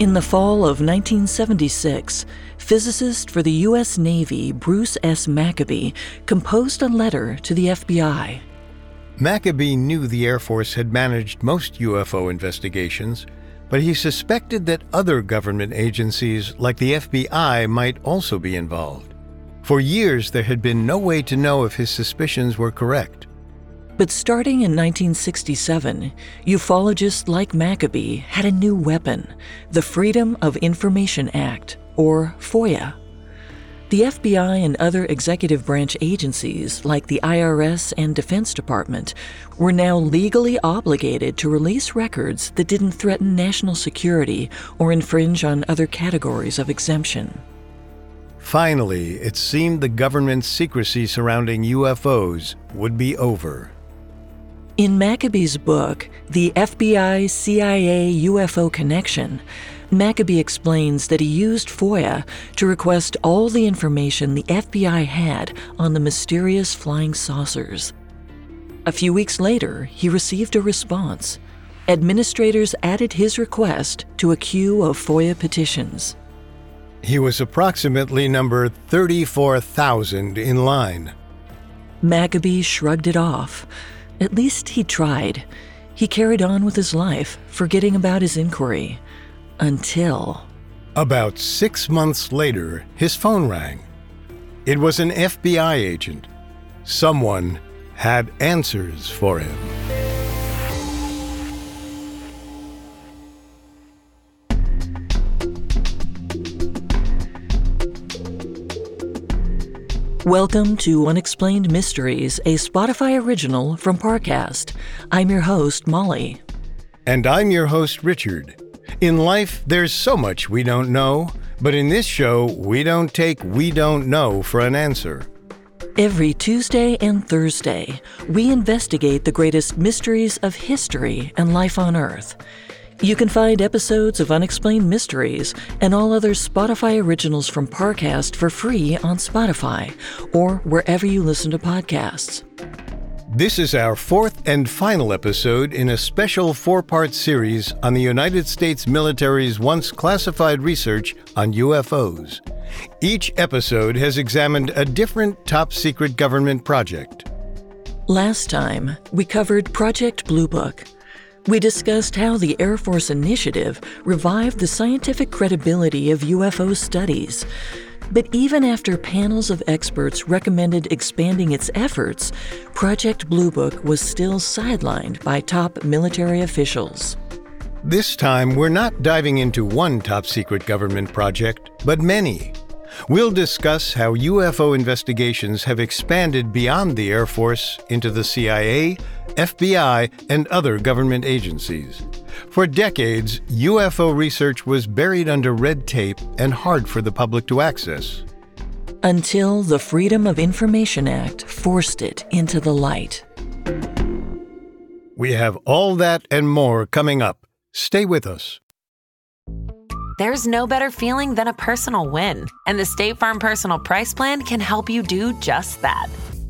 In the fall of 1976, physicist for the U.S. Navy Bruce S. Maccabee composed a letter to the FBI. Maccabee knew the Air Force had managed most UFO investigations, but he suspected that other government agencies like the FBI might also be involved. For years, there had been no way to know if his suspicions were correct. But starting in 1967, ufologists like Maccabee had a new weapon the Freedom of Information Act, or FOIA. The FBI and other executive branch agencies, like the IRS and Defense Department, were now legally obligated to release records that didn't threaten national security or infringe on other categories of exemption. Finally, it seemed the government's secrecy surrounding UFOs would be over. In Maccabee's book, The FBI CIA UFO Connection, Maccabee explains that he used FOIA to request all the information the FBI had on the mysterious flying saucers. A few weeks later, he received a response. Administrators added his request to a queue of FOIA petitions. He was approximately number 34,000 in line. Maccabee shrugged it off. At least he tried. He carried on with his life, forgetting about his inquiry. Until. About six months later, his phone rang. It was an FBI agent. Someone had answers for him. Welcome to Unexplained Mysteries, a Spotify original from Parcast. I'm your host, Molly. And I'm your host, Richard. In life, there's so much we don't know, but in this show, we don't take we don't know for an answer. Every Tuesday and Thursday, we investigate the greatest mysteries of history and life on Earth. You can find episodes of Unexplained Mysteries and all other Spotify originals from Parcast for free on Spotify or wherever you listen to podcasts. This is our fourth and final episode in a special four part series on the United States military's once classified research on UFOs. Each episode has examined a different top secret government project. Last time, we covered Project Blue Book we discussed how the Air Force Initiative revived the scientific credibility of UFO studies. But even after panels of experts recommended expanding its efforts, Project Blue Book was still sidelined by top military officials. This time, we're not diving into one top secret government project, but many. We'll discuss how UFO investigations have expanded beyond the Air Force into the CIA, FBI, and other government agencies. For decades, UFO research was buried under red tape and hard for the public to access. Until the Freedom of Information Act forced it into the light. We have all that and more coming up. Stay with us. There's no better feeling than a personal win, and the State Farm Personal Price Plan can help you do just that.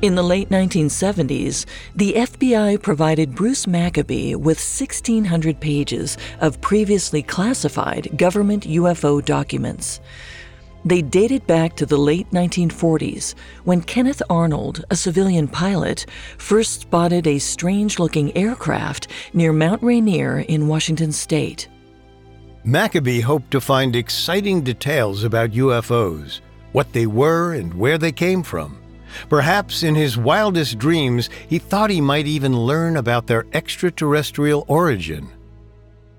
In the late 1970s, the FBI provided Bruce Maccabee with 1,600 pages of previously classified government UFO documents. They dated back to the late 1940s when Kenneth Arnold, a civilian pilot, first spotted a strange looking aircraft near Mount Rainier in Washington state. Maccabee hoped to find exciting details about UFOs, what they were and where they came from. Perhaps in his wildest dreams, he thought he might even learn about their extraterrestrial origin.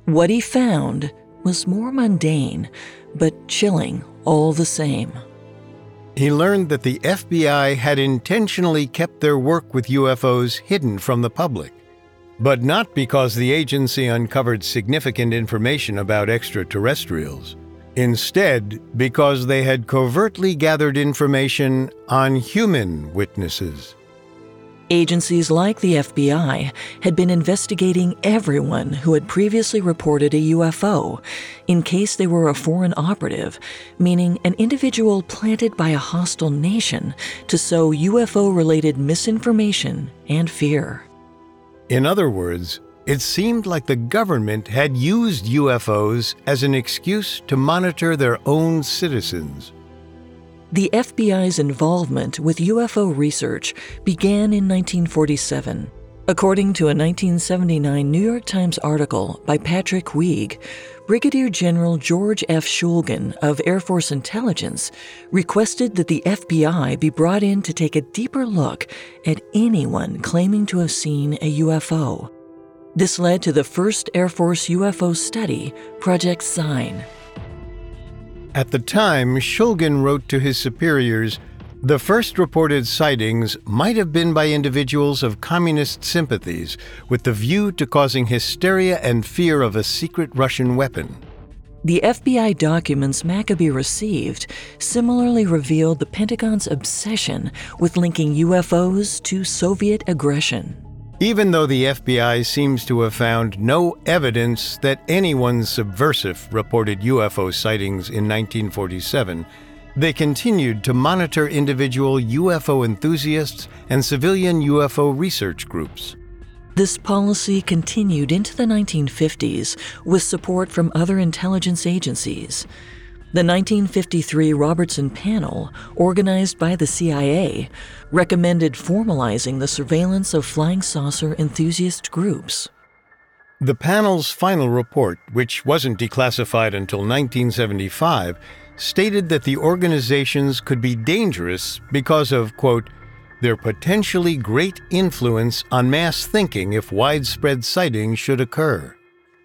What he found was more mundane, but chilling all the same. He learned that the FBI had intentionally kept their work with UFOs hidden from the public, but not because the agency uncovered significant information about extraterrestrials. Instead, because they had covertly gathered information on human witnesses. Agencies like the FBI had been investigating everyone who had previously reported a UFO in case they were a foreign operative, meaning an individual planted by a hostile nation to sow UFO related misinformation and fear. In other words, it seemed like the government had used UFOs as an excuse to monitor their own citizens. The FBI's involvement with UFO research began in 1947. According to a 1979 New York Times article by Patrick Weig, Brigadier General George F. Schulgen of Air Force Intelligence requested that the FBI be brought in to take a deeper look at anyone claiming to have seen a UFO. This led to the first Air Force UFO study, Project Sign. At the time, Schulgen wrote to his superiors the first reported sightings might have been by individuals of communist sympathies with the view to causing hysteria and fear of a secret Russian weapon. The FBI documents Maccabee received similarly revealed the Pentagon's obsession with linking UFOs to Soviet aggression. Even though the FBI seems to have found no evidence that anyone subversive reported UFO sightings in 1947, they continued to monitor individual UFO enthusiasts and civilian UFO research groups. This policy continued into the 1950s with support from other intelligence agencies. The 1953 Robertson Panel, organized by the CIA, recommended formalizing the surveillance of flying saucer enthusiast groups. The panel's final report, which wasn't declassified until 1975, stated that the organizations could be dangerous because of, quote, their potentially great influence on mass thinking if widespread sightings should occur.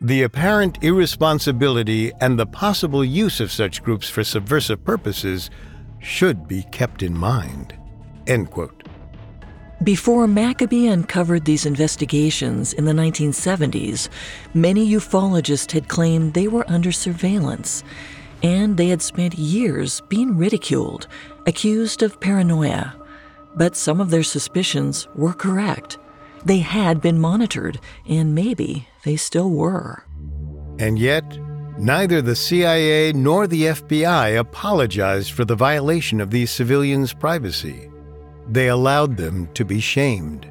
The apparent irresponsibility and the possible use of such groups for subversive purposes should be kept in mind. End quote. Before Maccabee uncovered these investigations in the 1970s, many ufologists had claimed they were under surveillance, and they had spent years being ridiculed, accused of paranoia. But some of their suspicions were correct. They had been monitored, and maybe they still were. And yet, neither the CIA nor the FBI apologized for the violation of these civilians' privacy. They allowed them to be shamed.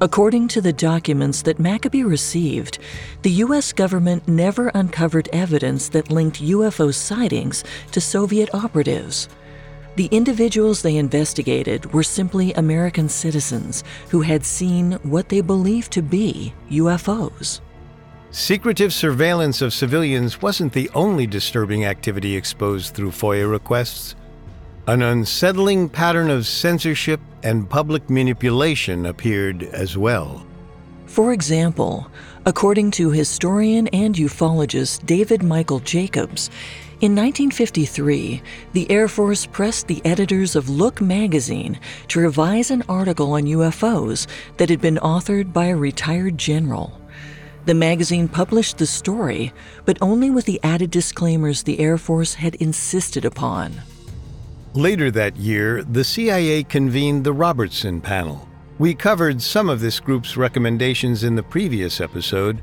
According to the documents that Maccabee received, the U.S. government never uncovered evidence that linked UFO sightings to Soviet operatives. The individuals they investigated were simply American citizens who had seen what they believed to be UFOs. Secretive surveillance of civilians wasn't the only disturbing activity exposed through FOIA requests. An unsettling pattern of censorship and public manipulation appeared as well. For example, according to historian and ufologist David Michael Jacobs, in 1953, the Air Force pressed the editors of Look magazine to revise an article on UFOs that had been authored by a retired general. The magazine published the story, but only with the added disclaimers the Air Force had insisted upon. Later that year, the CIA convened the Robertson Panel. We covered some of this group's recommendations in the previous episode,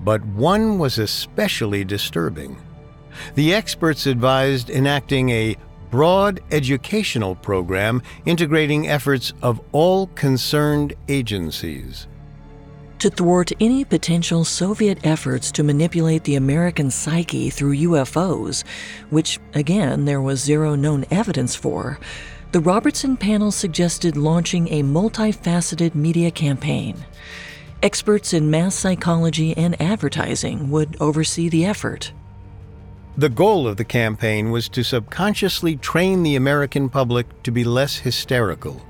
but one was especially disturbing the experts advised enacting a broad educational program integrating efforts of all concerned agencies. To thwart any potential Soviet efforts to manipulate the American psyche through UFOs, which, again, there was zero known evidence for, the Robertson panel suggested launching a multifaceted media campaign. Experts in mass psychology and advertising would oversee the effort. The goal of the campaign was to subconsciously train the American public to be less hysterical.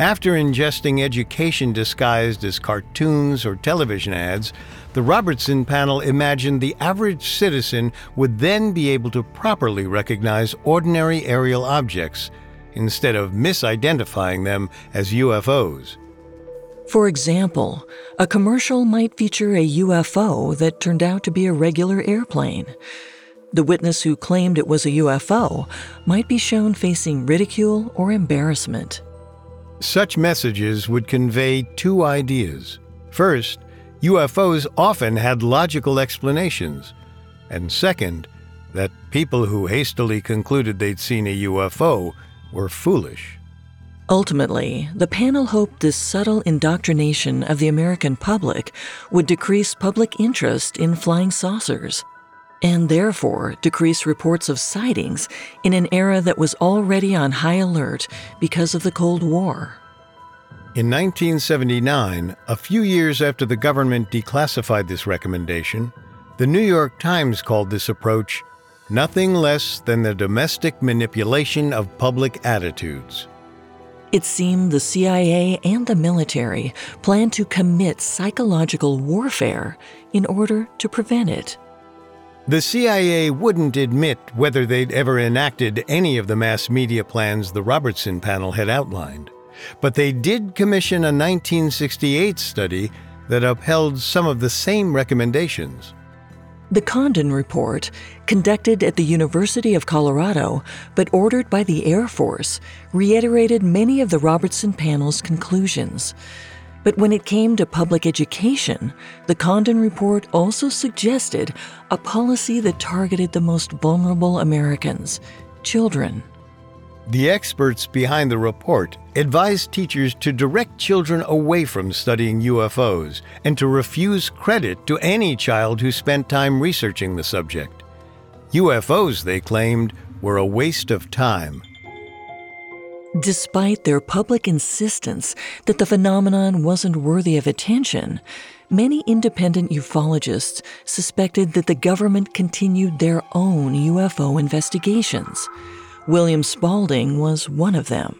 After ingesting education disguised as cartoons or television ads, the Robertson panel imagined the average citizen would then be able to properly recognize ordinary aerial objects instead of misidentifying them as UFOs. For example, a commercial might feature a UFO that turned out to be a regular airplane. The witness who claimed it was a UFO might be shown facing ridicule or embarrassment. Such messages would convey two ideas. First, UFOs often had logical explanations. And second, that people who hastily concluded they'd seen a UFO were foolish. Ultimately, the panel hoped this subtle indoctrination of the American public would decrease public interest in flying saucers and therefore decrease reports of sightings in an era that was already on high alert because of the Cold War. In 1979, a few years after the government declassified this recommendation, the New York Times called this approach nothing less than the domestic manipulation of public attitudes. It seemed the CIA and the military planned to commit psychological warfare in order to prevent it. The CIA wouldn't admit whether they'd ever enacted any of the mass media plans the Robertson panel had outlined, but they did commission a 1968 study that upheld some of the same recommendations. The Condon Report, conducted at the University of Colorado but ordered by the Air Force, reiterated many of the Robertson panel's conclusions. But when it came to public education, the Condon Report also suggested a policy that targeted the most vulnerable Americans children. The experts behind the report advised teachers to direct children away from studying UFOs and to refuse credit to any child who spent time researching the subject. UFOs, they claimed, were a waste of time. Despite their public insistence that the phenomenon wasn't worthy of attention, many independent ufologists suspected that the government continued their own UFO investigations. William Spaulding was one of them.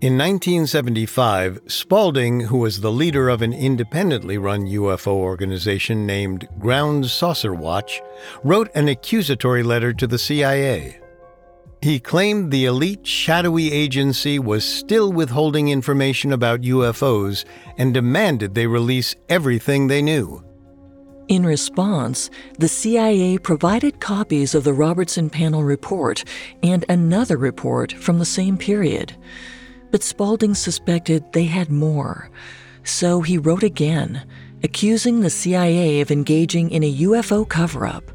In 1975, Spaulding, who was the leader of an independently run UFO organization named Ground Saucer Watch, wrote an accusatory letter to the CIA. He claimed the elite shadowy agency was still withholding information about UFOs and demanded they release everything they knew. In response, the CIA provided copies of the Robertson Panel report and another report from the same period. But Spaulding suspected they had more, so he wrote again, accusing the CIA of engaging in a UFO cover up.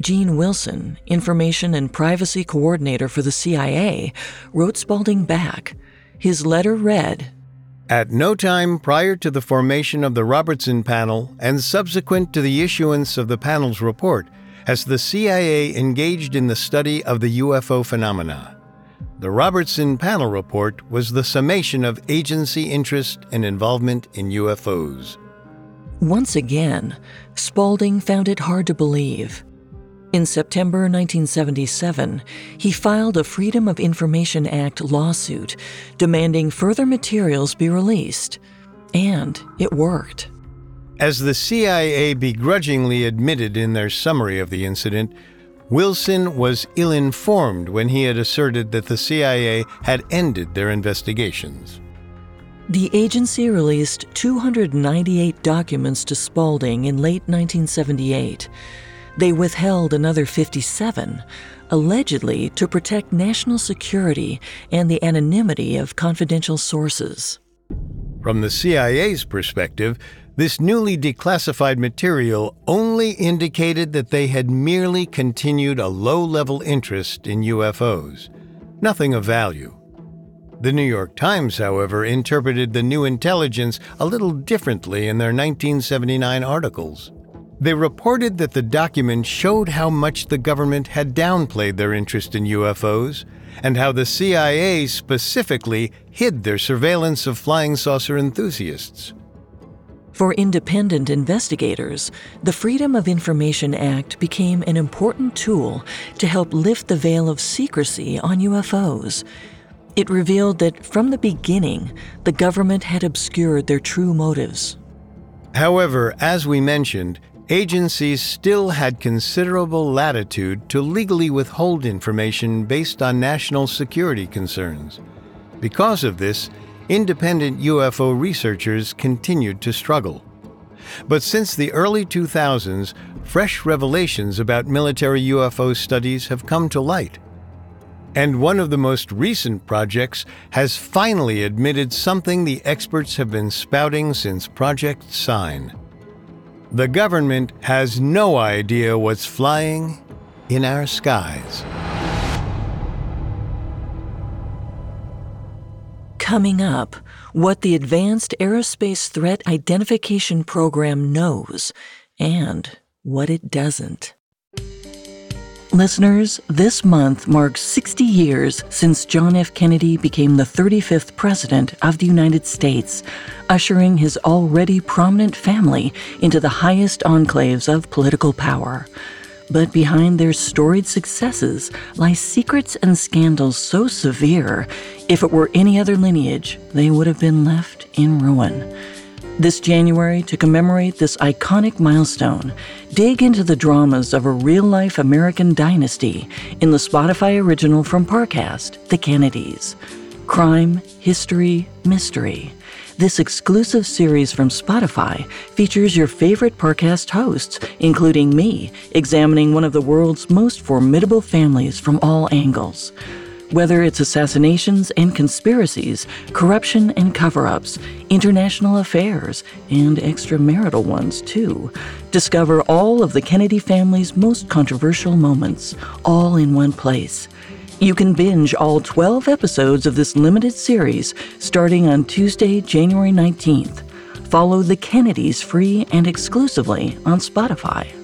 Gene Wilson, Information and Privacy Coordinator for the CIA, wrote Spaulding back. His letter read At no time prior to the formation of the Robertson panel and subsequent to the issuance of the panel's report has the CIA engaged in the study of the UFO phenomena. The Robertson panel report was the summation of agency interest and involvement in UFOs. Once again, Spaulding found it hard to believe. In September 1977, he filed a Freedom of Information Act lawsuit demanding further materials be released. And it worked. As the CIA begrudgingly admitted in their summary of the incident, Wilson was ill informed when he had asserted that the CIA had ended their investigations. The agency released 298 documents to Spaulding in late 1978 they withheld another 57, allegedly to protect national security and the anonymity of confidential sources. From the CIA's perspective, this newly declassified material only indicated that they had merely continued a low level interest in UFOs, nothing of value. The New York Times, however, interpreted the new intelligence a little differently in their 1979 articles. They reported that the document showed how much the government had downplayed their interest in UFOs and how the CIA specifically hid their surveillance of flying saucer enthusiasts. For independent investigators, the Freedom of Information Act became an important tool to help lift the veil of secrecy on UFOs. It revealed that from the beginning, the government had obscured their true motives. However, as we mentioned, agencies still had considerable latitude to legally withhold information based on national security concerns. Because of this, independent UFO researchers continued to struggle. But since the early 2000s, fresh revelations about military UFO studies have come to light. And one of the most recent projects has finally admitted something the experts have been spouting since Project Sign. The government has no idea what's flying in our skies. Coming up, what the Advanced Aerospace Threat Identification Program knows and what it doesn't. Listeners, this month marks 60 years since John F. Kennedy became the 35th President of the United States, ushering his already prominent family into the highest enclaves of political power. But behind their storied successes lie secrets and scandals so severe, if it were any other lineage, they would have been left in ruin. This January, to commemorate this iconic milestone, dig into the dramas of a real life American dynasty in the Spotify original from Parcast, The Kennedys. Crime, history, mystery. This exclusive series from Spotify features your favorite Parcast hosts, including me, examining one of the world's most formidable families from all angles. Whether it's assassinations and conspiracies, corruption and cover ups, international affairs, and extramarital ones, too, discover all of the Kennedy family's most controversial moments, all in one place. You can binge all 12 episodes of this limited series starting on Tuesday, January 19th. Follow the Kennedys free and exclusively on Spotify.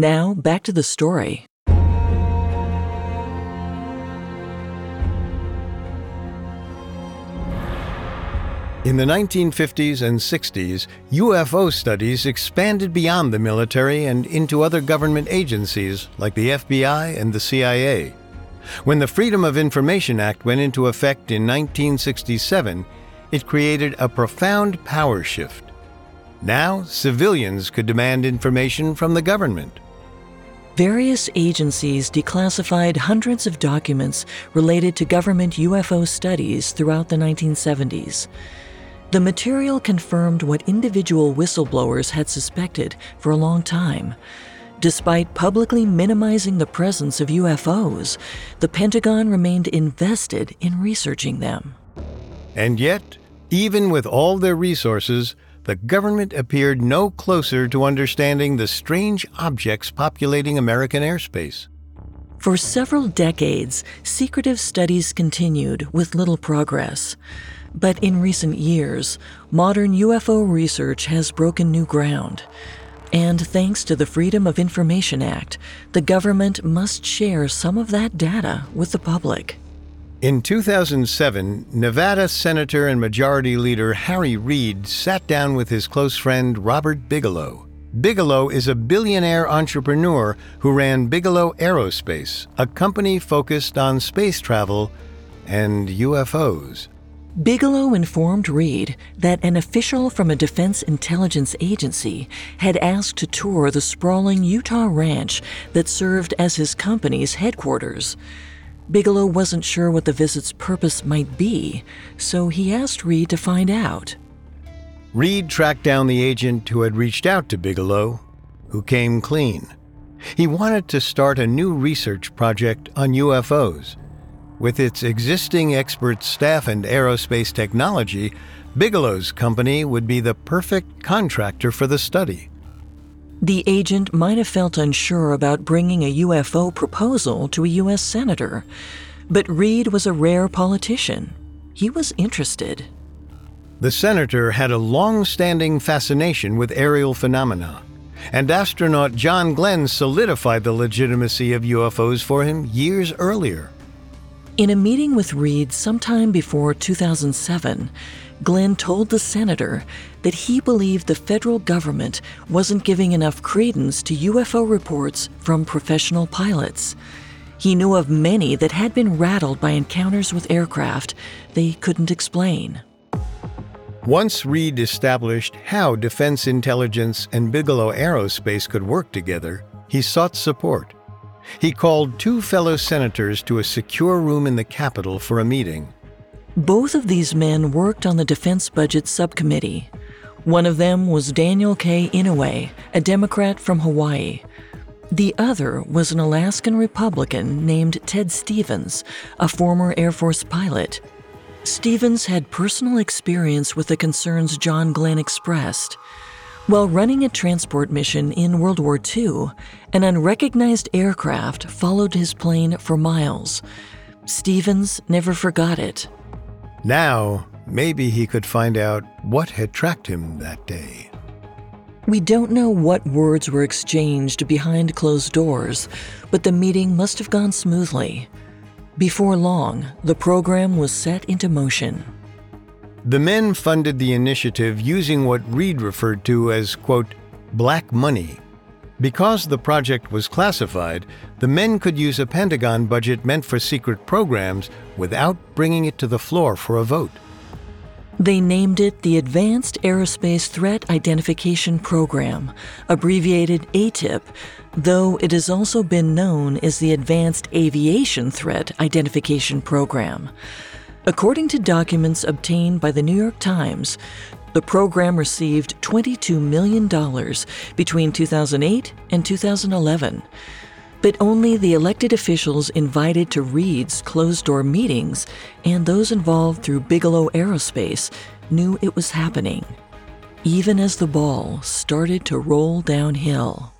Now, back to the story. In the 1950s and 60s, UFO studies expanded beyond the military and into other government agencies like the FBI and the CIA. When the Freedom of Information Act went into effect in 1967, it created a profound power shift. Now, civilians could demand information from the government. Various agencies declassified hundreds of documents related to government UFO studies throughout the 1970s. The material confirmed what individual whistleblowers had suspected for a long time. Despite publicly minimizing the presence of UFOs, the Pentagon remained invested in researching them. And yet, even with all their resources, the government appeared no closer to understanding the strange objects populating American airspace. For several decades, secretive studies continued with little progress. But in recent years, modern UFO research has broken new ground. And thanks to the Freedom of Information Act, the government must share some of that data with the public. In 2007, Nevada Senator and Majority Leader Harry Reid sat down with his close friend Robert Bigelow. Bigelow is a billionaire entrepreneur who ran Bigelow Aerospace, a company focused on space travel and UFOs. Bigelow informed Reid that an official from a defense intelligence agency had asked to tour the sprawling Utah ranch that served as his company's headquarters. Bigelow wasn't sure what the visit's purpose might be, so he asked Reid to find out. Reid tracked down the agent who had reached out to Bigelow, who came clean. He wanted to start a new research project on UFOs. With its existing expert staff and aerospace technology, Bigelow's company would be the perfect contractor for the study. The agent might have felt unsure about bringing a UFO proposal to a U.S. senator, but Reid was a rare politician. He was interested. The senator had a long standing fascination with aerial phenomena, and astronaut John Glenn solidified the legitimacy of UFOs for him years earlier. In a meeting with Reid sometime before 2007, Glenn told the senator that he believed the federal government wasn't giving enough credence to UFO reports from professional pilots. He knew of many that had been rattled by encounters with aircraft they couldn't explain. Once Reid established how Defense Intelligence and Bigelow Aerospace could work together, he sought support. He called two fellow senators to a secure room in the Capitol for a meeting. Both of these men worked on the Defense Budget Subcommittee. One of them was Daniel K. Inouye, a Democrat from Hawaii. The other was an Alaskan Republican named Ted Stevens, a former Air Force pilot. Stevens had personal experience with the concerns John Glenn expressed. While running a transport mission in World War II, an unrecognized aircraft followed his plane for miles. Stevens never forgot it. Now, maybe he could find out what had tracked him that day. We don't know what words were exchanged behind closed doors, but the meeting must have gone smoothly. Before long, the program was set into motion. The men funded the initiative using what Reid referred to as, quote, black money. Because the project was classified, the men could use a Pentagon budget meant for secret programs without bringing it to the floor for a vote. They named it the Advanced Aerospace Threat Identification Program, abbreviated ATIP, though it has also been known as the Advanced Aviation Threat Identification Program. According to documents obtained by the New York Times, the program received $22 million between 2008 and 2011. But only the elected officials invited to Reid's closed door meetings and those involved through Bigelow Aerospace knew it was happening, even as the ball started to roll downhill.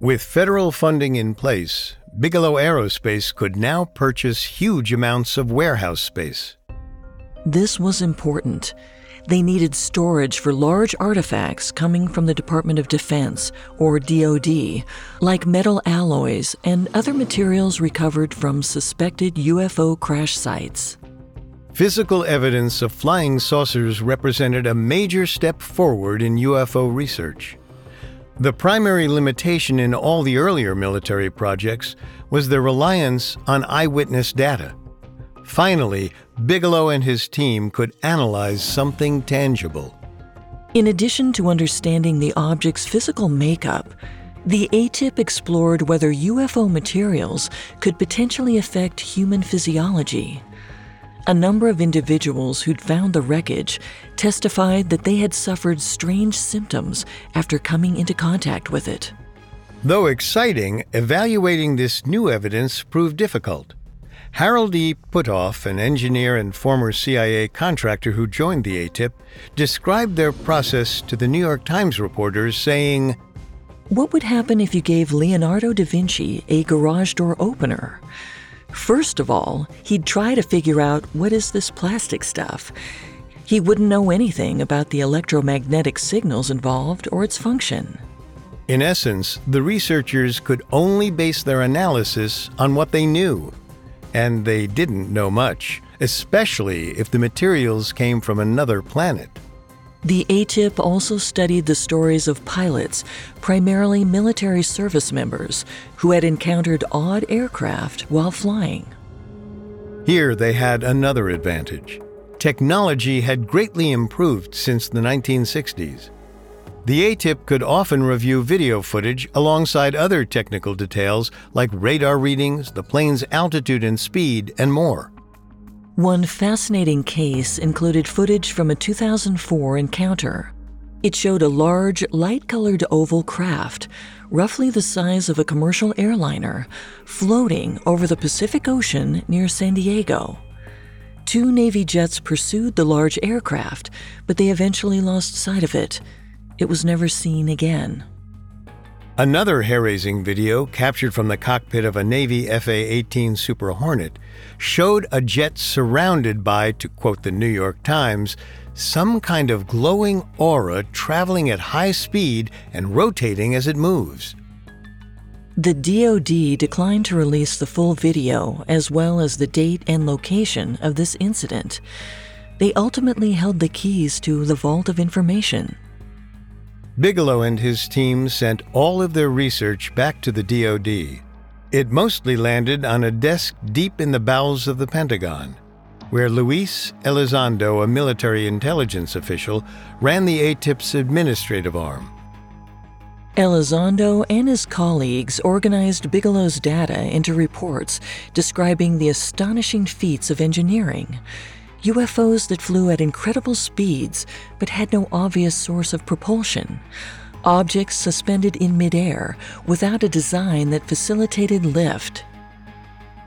With federal funding in place, Bigelow Aerospace could now purchase huge amounts of warehouse space. This was important they needed storage for large artifacts coming from the Department of Defense, or DoD, like metal alloys and other materials recovered from suspected UFO crash sites. Physical evidence of flying saucers represented a major step forward in UFO research. The primary limitation in all the earlier military projects was their reliance on eyewitness data. Finally, Bigelow and his team could analyze something tangible. In addition to understanding the object's physical makeup, the ATIP explored whether UFO materials could potentially affect human physiology. A number of individuals who'd found the wreckage testified that they had suffered strange symptoms after coming into contact with it. Though exciting, evaluating this new evidence proved difficult. Harold E. Puthoff, an engineer and former CIA contractor who joined the ATIP, described their process to the New York Times reporters, saying, What would happen if you gave Leonardo da Vinci a garage door opener? First of all, he'd try to figure out what is this plastic stuff. He wouldn't know anything about the electromagnetic signals involved or its function. In essence, the researchers could only base their analysis on what they knew and they didn't know much, especially if the materials came from another planet. The ATIP also studied the stories of pilots, primarily military service members, who had encountered odd aircraft while flying. Here they had another advantage. Technology had greatly improved since the 1960s. The ATIP could often review video footage alongside other technical details like radar readings, the plane's altitude and speed, and more. One fascinating case included footage from a 2004 encounter. It showed a large, light colored oval craft, roughly the size of a commercial airliner, floating over the Pacific Ocean near San Diego. Two Navy jets pursued the large aircraft, but they eventually lost sight of it. It was never seen again. Another hair raising video, captured from the cockpit of a Navy FA 18 Super Hornet, showed a jet surrounded by, to quote the New York Times, some kind of glowing aura traveling at high speed and rotating as it moves. The DoD declined to release the full video as well as the date and location of this incident. They ultimately held the keys to the Vault of Information. Bigelow and his team sent all of their research back to the DoD. It mostly landed on a desk deep in the bowels of the Pentagon, where Luis Elizondo, a military intelligence official, ran the ATIP's administrative arm. Elizondo and his colleagues organized Bigelow's data into reports describing the astonishing feats of engineering. UFOs that flew at incredible speeds but had no obvious source of propulsion. Objects suspended in midair without a design that facilitated lift.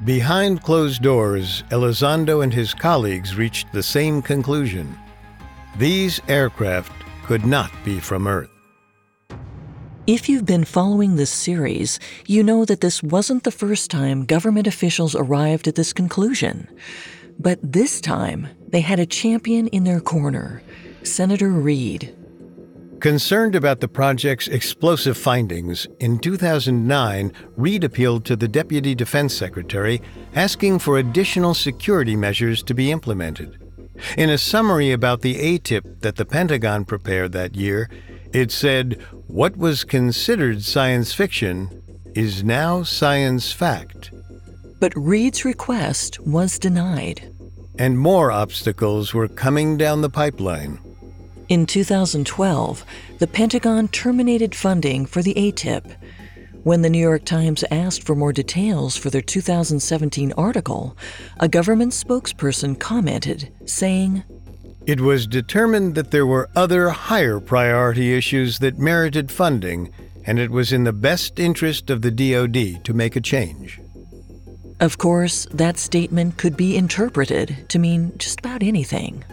Behind closed doors, Elizondo and his colleagues reached the same conclusion. These aircraft could not be from Earth. If you've been following this series, you know that this wasn't the first time government officials arrived at this conclusion. But this time, they had a champion in their corner Senator Reid. Concerned about the project's explosive findings, in 2009, Reid appealed to the Deputy Defense Secretary asking for additional security measures to be implemented. In a summary about the ATIP that the Pentagon prepared that year, it said, What was considered science fiction is now science fact. But Reid's request was denied. And more obstacles were coming down the pipeline. In 2012, the Pentagon terminated funding for the ATIP. When the New York Times asked for more details for their 2017 article, a government spokesperson commented, saying, it was determined that there were other higher priority issues that merited funding, and it was in the best interest of the DoD to make a change. Of course, that statement could be interpreted to mean just about anything.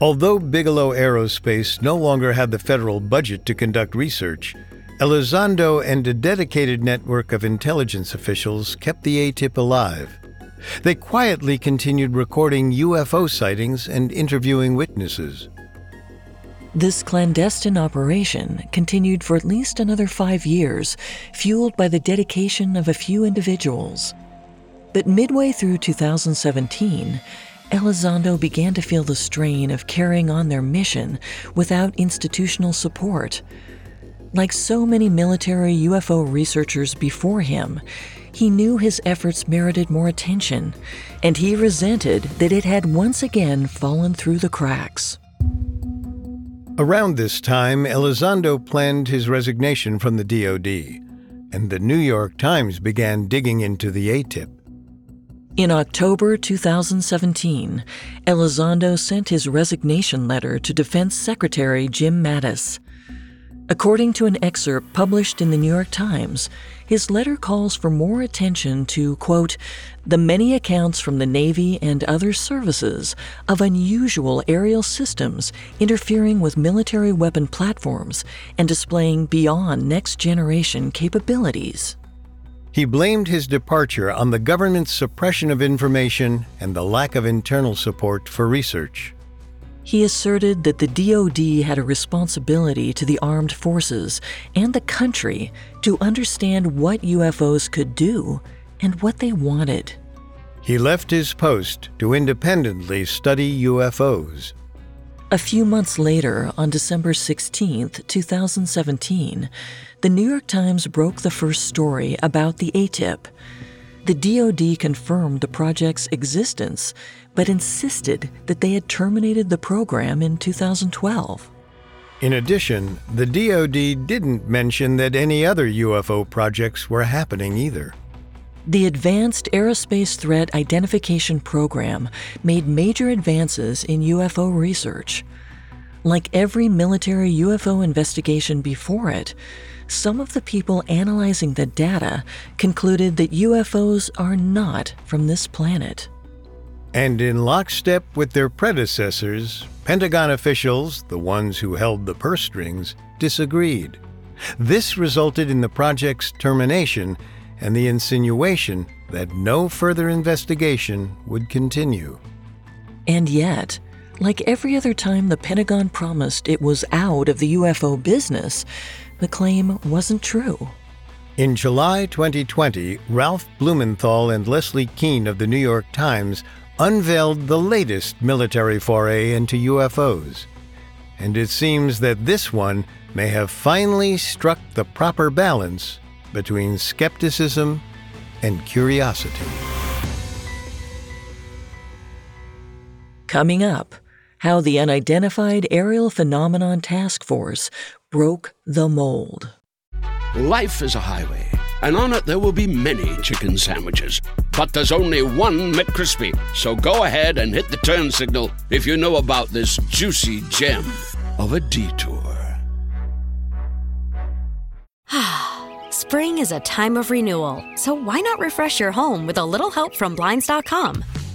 Although Bigelow Aerospace no longer had the federal budget to conduct research, Elizondo and a dedicated network of intelligence officials kept the ATIP alive. They quietly continued recording UFO sightings and interviewing witnesses. This clandestine operation continued for at least another five years, fueled by the dedication of a few individuals. But midway through 2017, Elizondo began to feel the strain of carrying on their mission without institutional support. Like so many military UFO researchers before him, he knew his efforts merited more attention, and he resented that it had once again fallen through the cracks. Around this time, Elizondo planned his resignation from the DoD, and the New York Times began digging into the ATIP. In October 2017, Elizondo sent his resignation letter to Defense Secretary Jim Mattis. According to an excerpt published in the New York Times, his letter calls for more attention to, quote, the many accounts from the Navy and other services of unusual aerial systems interfering with military weapon platforms and displaying beyond next generation capabilities. He blamed his departure on the government's suppression of information and the lack of internal support for research. He asserted that the DoD had a responsibility to the armed forces and the country to understand what UFOs could do and what they wanted. He left his post to independently study UFOs. A few months later, on December 16, 2017, the New York Times broke the first story about the ATIP. The DoD confirmed the project's existence but insisted that they had terminated the program in 2012. In addition, the DoD didn't mention that any other UFO projects were happening either. The Advanced Aerospace Threat Identification Program made major advances in UFO research. Like every military UFO investigation before it, some of the people analyzing the data concluded that UFOs are not from this planet. And in lockstep with their predecessors, Pentagon officials, the ones who held the purse strings, disagreed. This resulted in the project's termination and the insinuation that no further investigation would continue. And yet, like every other time the Pentagon promised it was out of the UFO business, the claim wasn't true. In July 2020, Ralph Blumenthal and Leslie Kean of the New York Times unveiled the latest military foray into UFOs. And it seems that this one may have finally struck the proper balance between skepticism and curiosity. Coming up, how the Unidentified Aerial Phenomenon Task Force broke the mold. Life is a highway, and on it there will be many chicken sandwiches. But there's only one McCrispy. So go ahead and hit the turn signal if you know about this juicy gem of a detour. Ah. Spring is a time of renewal, so why not refresh your home with a little help from Blinds.com?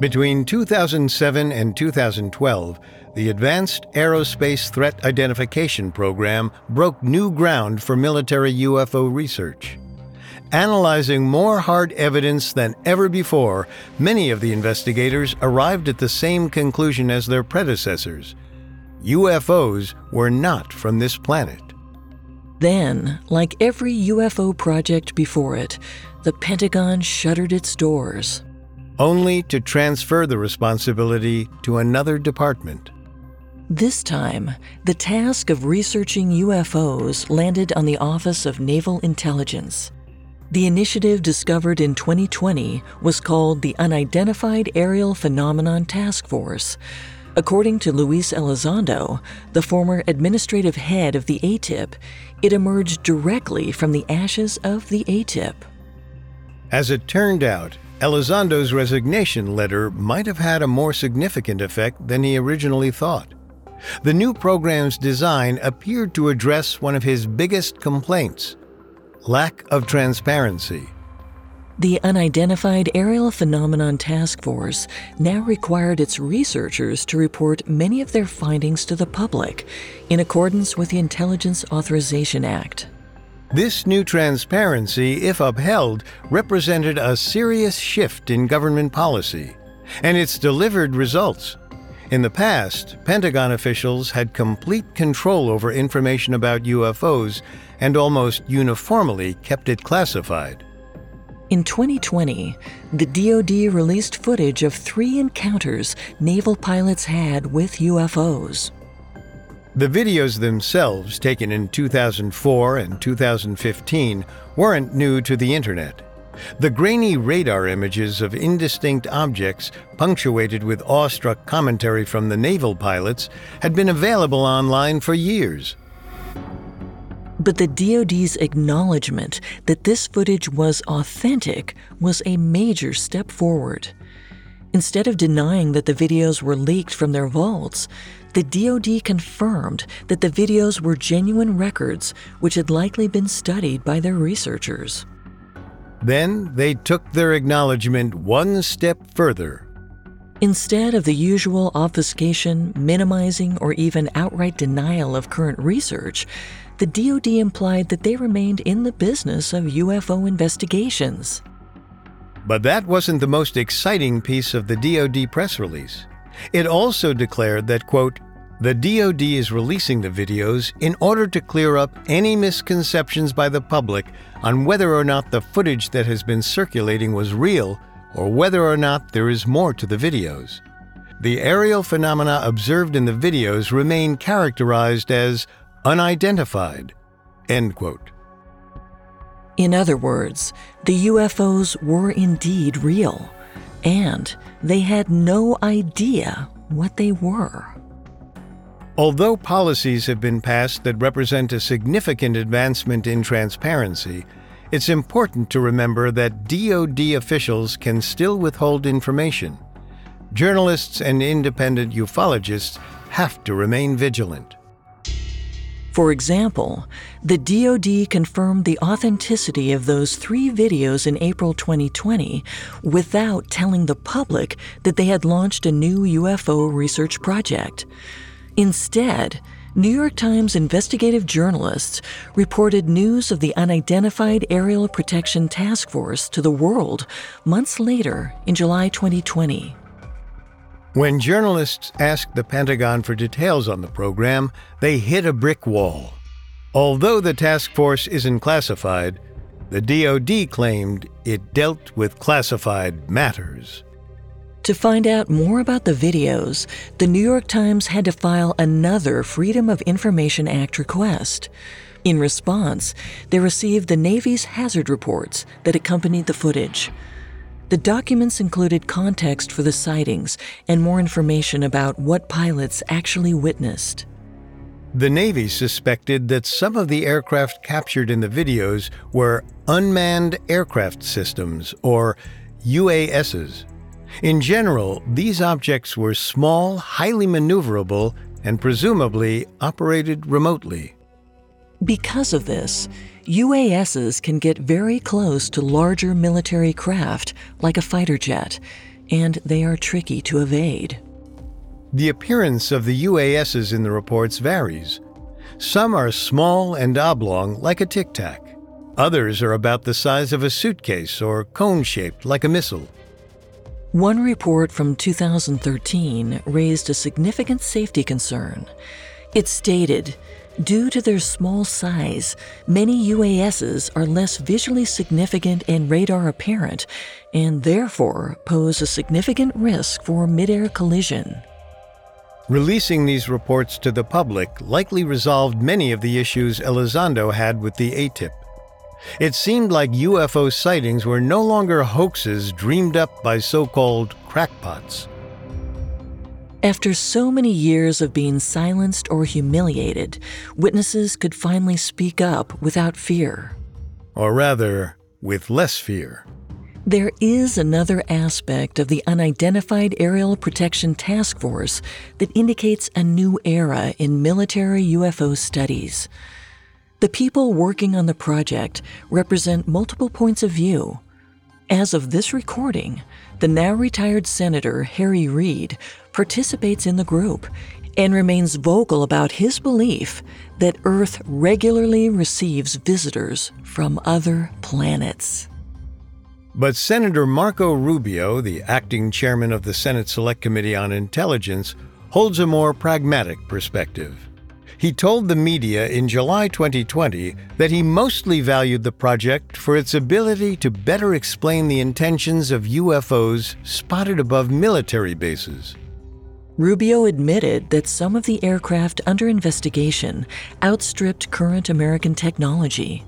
Between 2007 and 2012, the Advanced Aerospace Threat Identification Program broke new ground for military UFO research. Analyzing more hard evidence than ever before, many of the investigators arrived at the same conclusion as their predecessors UFOs were not from this planet. Then, like every UFO project before it, the Pentagon shuttered its doors. Only to transfer the responsibility to another department. This time, the task of researching UFOs landed on the Office of Naval Intelligence. The initiative discovered in 2020 was called the Unidentified Aerial Phenomenon Task Force. According to Luis Elizondo, the former administrative head of the ATIP, it emerged directly from the ashes of the ATIP. As it turned out, Elizondo's resignation letter might have had a more significant effect than he originally thought. The new program's design appeared to address one of his biggest complaints lack of transparency. The Unidentified Aerial Phenomenon Task Force now required its researchers to report many of their findings to the public in accordance with the Intelligence Authorization Act. This new transparency, if upheld, represented a serious shift in government policy, and it's delivered results. In the past, Pentagon officials had complete control over information about UFOs and almost uniformly kept it classified. In 2020, the DoD released footage of three encounters naval pilots had with UFOs. The videos themselves, taken in 2004 and 2015, weren't new to the internet. The grainy radar images of indistinct objects, punctuated with awestruck commentary from the naval pilots, had been available online for years. But the DoD's acknowledgement that this footage was authentic was a major step forward. Instead of denying that the videos were leaked from their vaults, the DoD confirmed that the videos were genuine records which had likely been studied by their researchers. Then they took their acknowledgement one step further. Instead of the usual obfuscation, minimizing, or even outright denial of current research, the DoD implied that they remained in the business of UFO investigations. But that wasn't the most exciting piece of the DoD press release. It also declared that, quote, the DoD is releasing the videos in order to clear up any misconceptions by the public on whether or not the footage that has been circulating was real or whether or not there is more to the videos. The aerial phenomena observed in the videos remain characterized as unidentified. End quote. In other words, the UFOs were indeed real, and they had no idea what they were. Although policies have been passed that represent a significant advancement in transparency, it's important to remember that DoD officials can still withhold information. Journalists and independent ufologists have to remain vigilant. For example, the DoD confirmed the authenticity of those three videos in April 2020 without telling the public that they had launched a new UFO research project. Instead, New York Times investigative journalists reported news of the Unidentified Aerial Protection Task Force to the world months later in July 2020. When journalists asked the Pentagon for details on the program, they hit a brick wall. Although the task force isn't classified, the DoD claimed it dealt with classified matters. To find out more about the videos, the New York Times had to file another Freedom of Information Act request. In response, they received the Navy's hazard reports that accompanied the footage. The documents included context for the sightings and more information about what pilots actually witnessed. The Navy suspected that some of the aircraft captured in the videos were unmanned aircraft systems, or UASs. In general, these objects were small, highly maneuverable, and presumably operated remotely. Because of this, UASs can get very close to larger military craft, like a fighter jet, and they are tricky to evade. The appearance of the UASs in the reports varies. Some are small and oblong, like a tic tac. Others are about the size of a suitcase or cone shaped, like a missile. One report from 2013 raised a significant safety concern. It stated Due to their small size, many UASs are less visually significant and radar apparent, and therefore pose a significant risk for midair collision. Releasing these reports to the public likely resolved many of the issues Elizondo had with the ATIP. It seemed like UFO sightings were no longer hoaxes dreamed up by so called crackpots. After so many years of being silenced or humiliated, witnesses could finally speak up without fear. Or rather, with less fear. There is another aspect of the Unidentified Aerial Protection Task Force that indicates a new era in military UFO studies. The people working on the project represent multiple points of view. As of this recording, the now retired Senator Harry Reid participates in the group and remains vocal about his belief that Earth regularly receives visitors from other planets. But Senator Marco Rubio, the acting chairman of the Senate Select Committee on Intelligence, holds a more pragmatic perspective. He told the media in July 2020 that he mostly valued the project for its ability to better explain the intentions of UFOs spotted above military bases. Rubio admitted that some of the aircraft under investigation outstripped current American technology.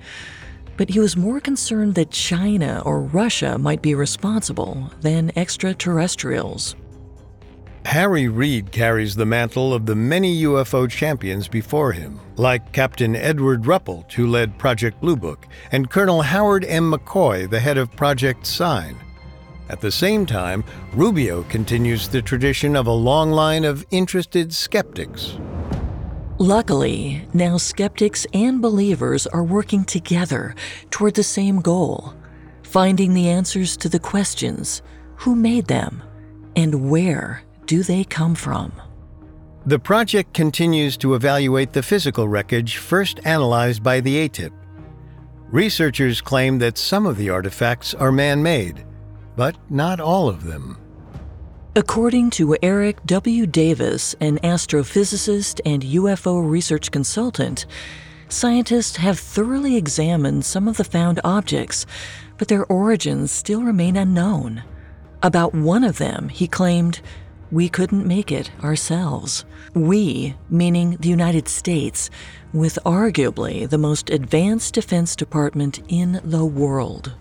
But he was more concerned that China or Russia might be responsible than extraterrestrials. Harry Reid carries the mantle of the many UFO champions before him, like Captain Edward Ruppelt, who led Project Blue Book, and Colonel Howard M. McCoy, the head of Project Sign. At the same time, Rubio continues the tradition of a long line of interested skeptics. Luckily, now skeptics and believers are working together toward the same goal finding the answers to the questions who made them and where do they come from? The project continues to evaluate the physical wreckage first analyzed by the ATIP. Researchers claim that some of the artifacts are man made, but not all of them. According to Eric W. Davis, an astrophysicist and UFO research consultant, scientists have thoroughly examined some of the found objects, but their origins still remain unknown. About one of them, he claimed, we couldn't make it ourselves. We, meaning the United States, with arguably the most advanced Defense Department in the world.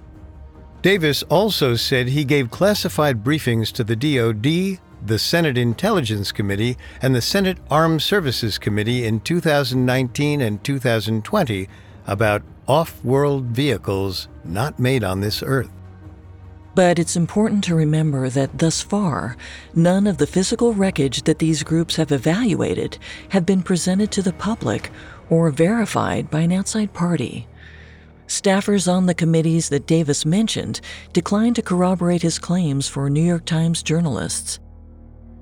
Davis also said he gave classified briefings to the DoD, the Senate Intelligence Committee, and the Senate Armed Services Committee in 2019 and 2020 about off world vehicles not made on this Earth. But it's important to remember that thus far, none of the physical wreckage that these groups have evaluated have been presented to the public or verified by an outside party. Staffers on the committees that Davis mentioned declined to corroborate his claims for New York Times journalists.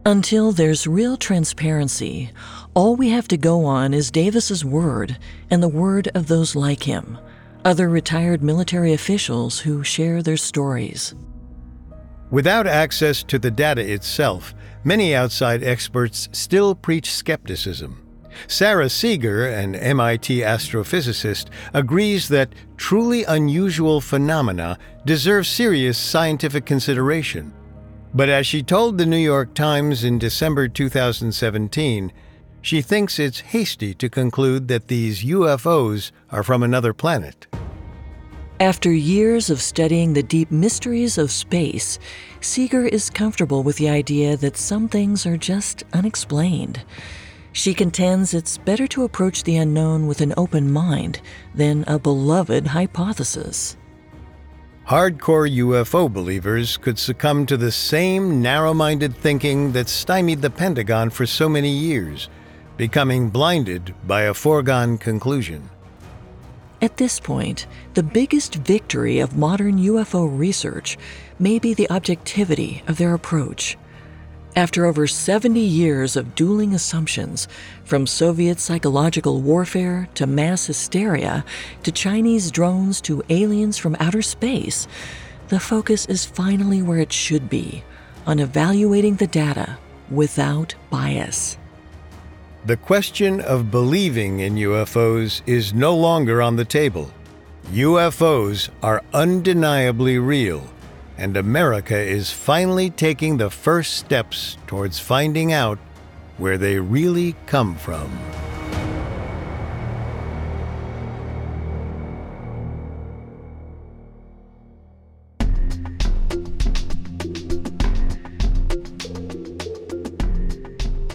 Until there's real transparency, all we have to go on is Davis's word and the word of those like him, other retired military officials who share their stories. Without access to the data itself, many outside experts still preach skepticism. Sara Seager, an MIT astrophysicist, agrees that truly unusual phenomena deserve serious scientific consideration. But as she told the New York Times in December 2017, she thinks it's hasty to conclude that these UFOs are from another planet. After years of studying the deep mysteries of space, Seager is comfortable with the idea that some things are just unexplained. She contends it's better to approach the unknown with an open mind than a beloved hypothesis. Hardcore UFO believers could succumb to the same narrow minded thinking that stymied the Pentagon for so many years, becoming blinded by a foregone conclusion. At this point, the biggest victory of modern UFO research may be the objectivity of their approach. After over 70 years of dueling assumptions, from Soviet psychological warfare to mass hysteria to Chinese drones to aliens from outer space, the focus is finally where it should be on evaluating the data without bias. The question of believing in UFOs is no longer on the table. UFOs are undeniably real and America is finally taking the first steps towards finding out where they really come from.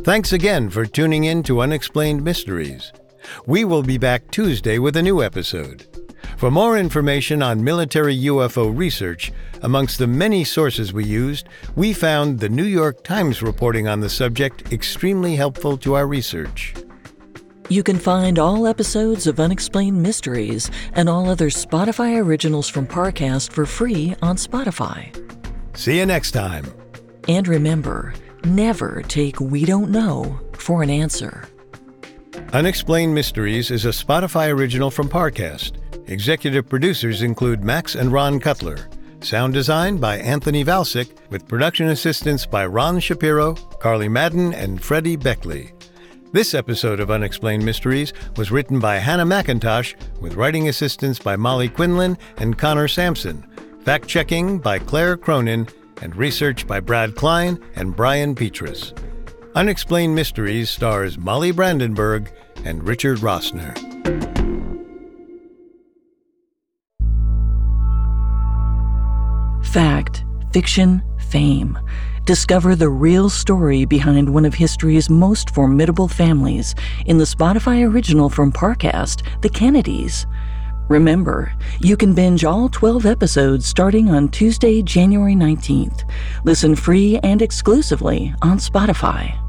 Thanks again for tuning in to Unexplained Mysteries. We will be back Tuesday with a new episode. For more information on military UFO research, amongst the many sources we used, we found the New York Times reporting on the subject extremely helpful to our research. You can find all episodes of Unexplained Mysteries and all other Spotify originals from Parcast for free on Spotify. See you next time. And remember, never take We Don't Know for an answer. Unexplained Mysteries is a Spotify original from Parcast. Executive producers include Max and Ron Cutler. Sound design by Anthony Valcic, with production assistance by Ron Shapiro, Carly Madden, and Freddie Beckley. This episode of Unexplained Mysteries was written by Hannah McIntosh, with writing assistance by Molly Quinlan and Connor Sampson, fact checking by Claire Cronin, and research by Brad Klein and Brian Petrus. Unexplained Mysteries stars Molly Brandenburg and Richard Rossner. Fact, fiction, fame. Discover the real story behind one of history's most formidable families in the Spotify original from Parcast, The Kennedys. Remember, you can binge all 12 episodes starting on Tuesday, January 19th. Listen free and exclusively on Spotify.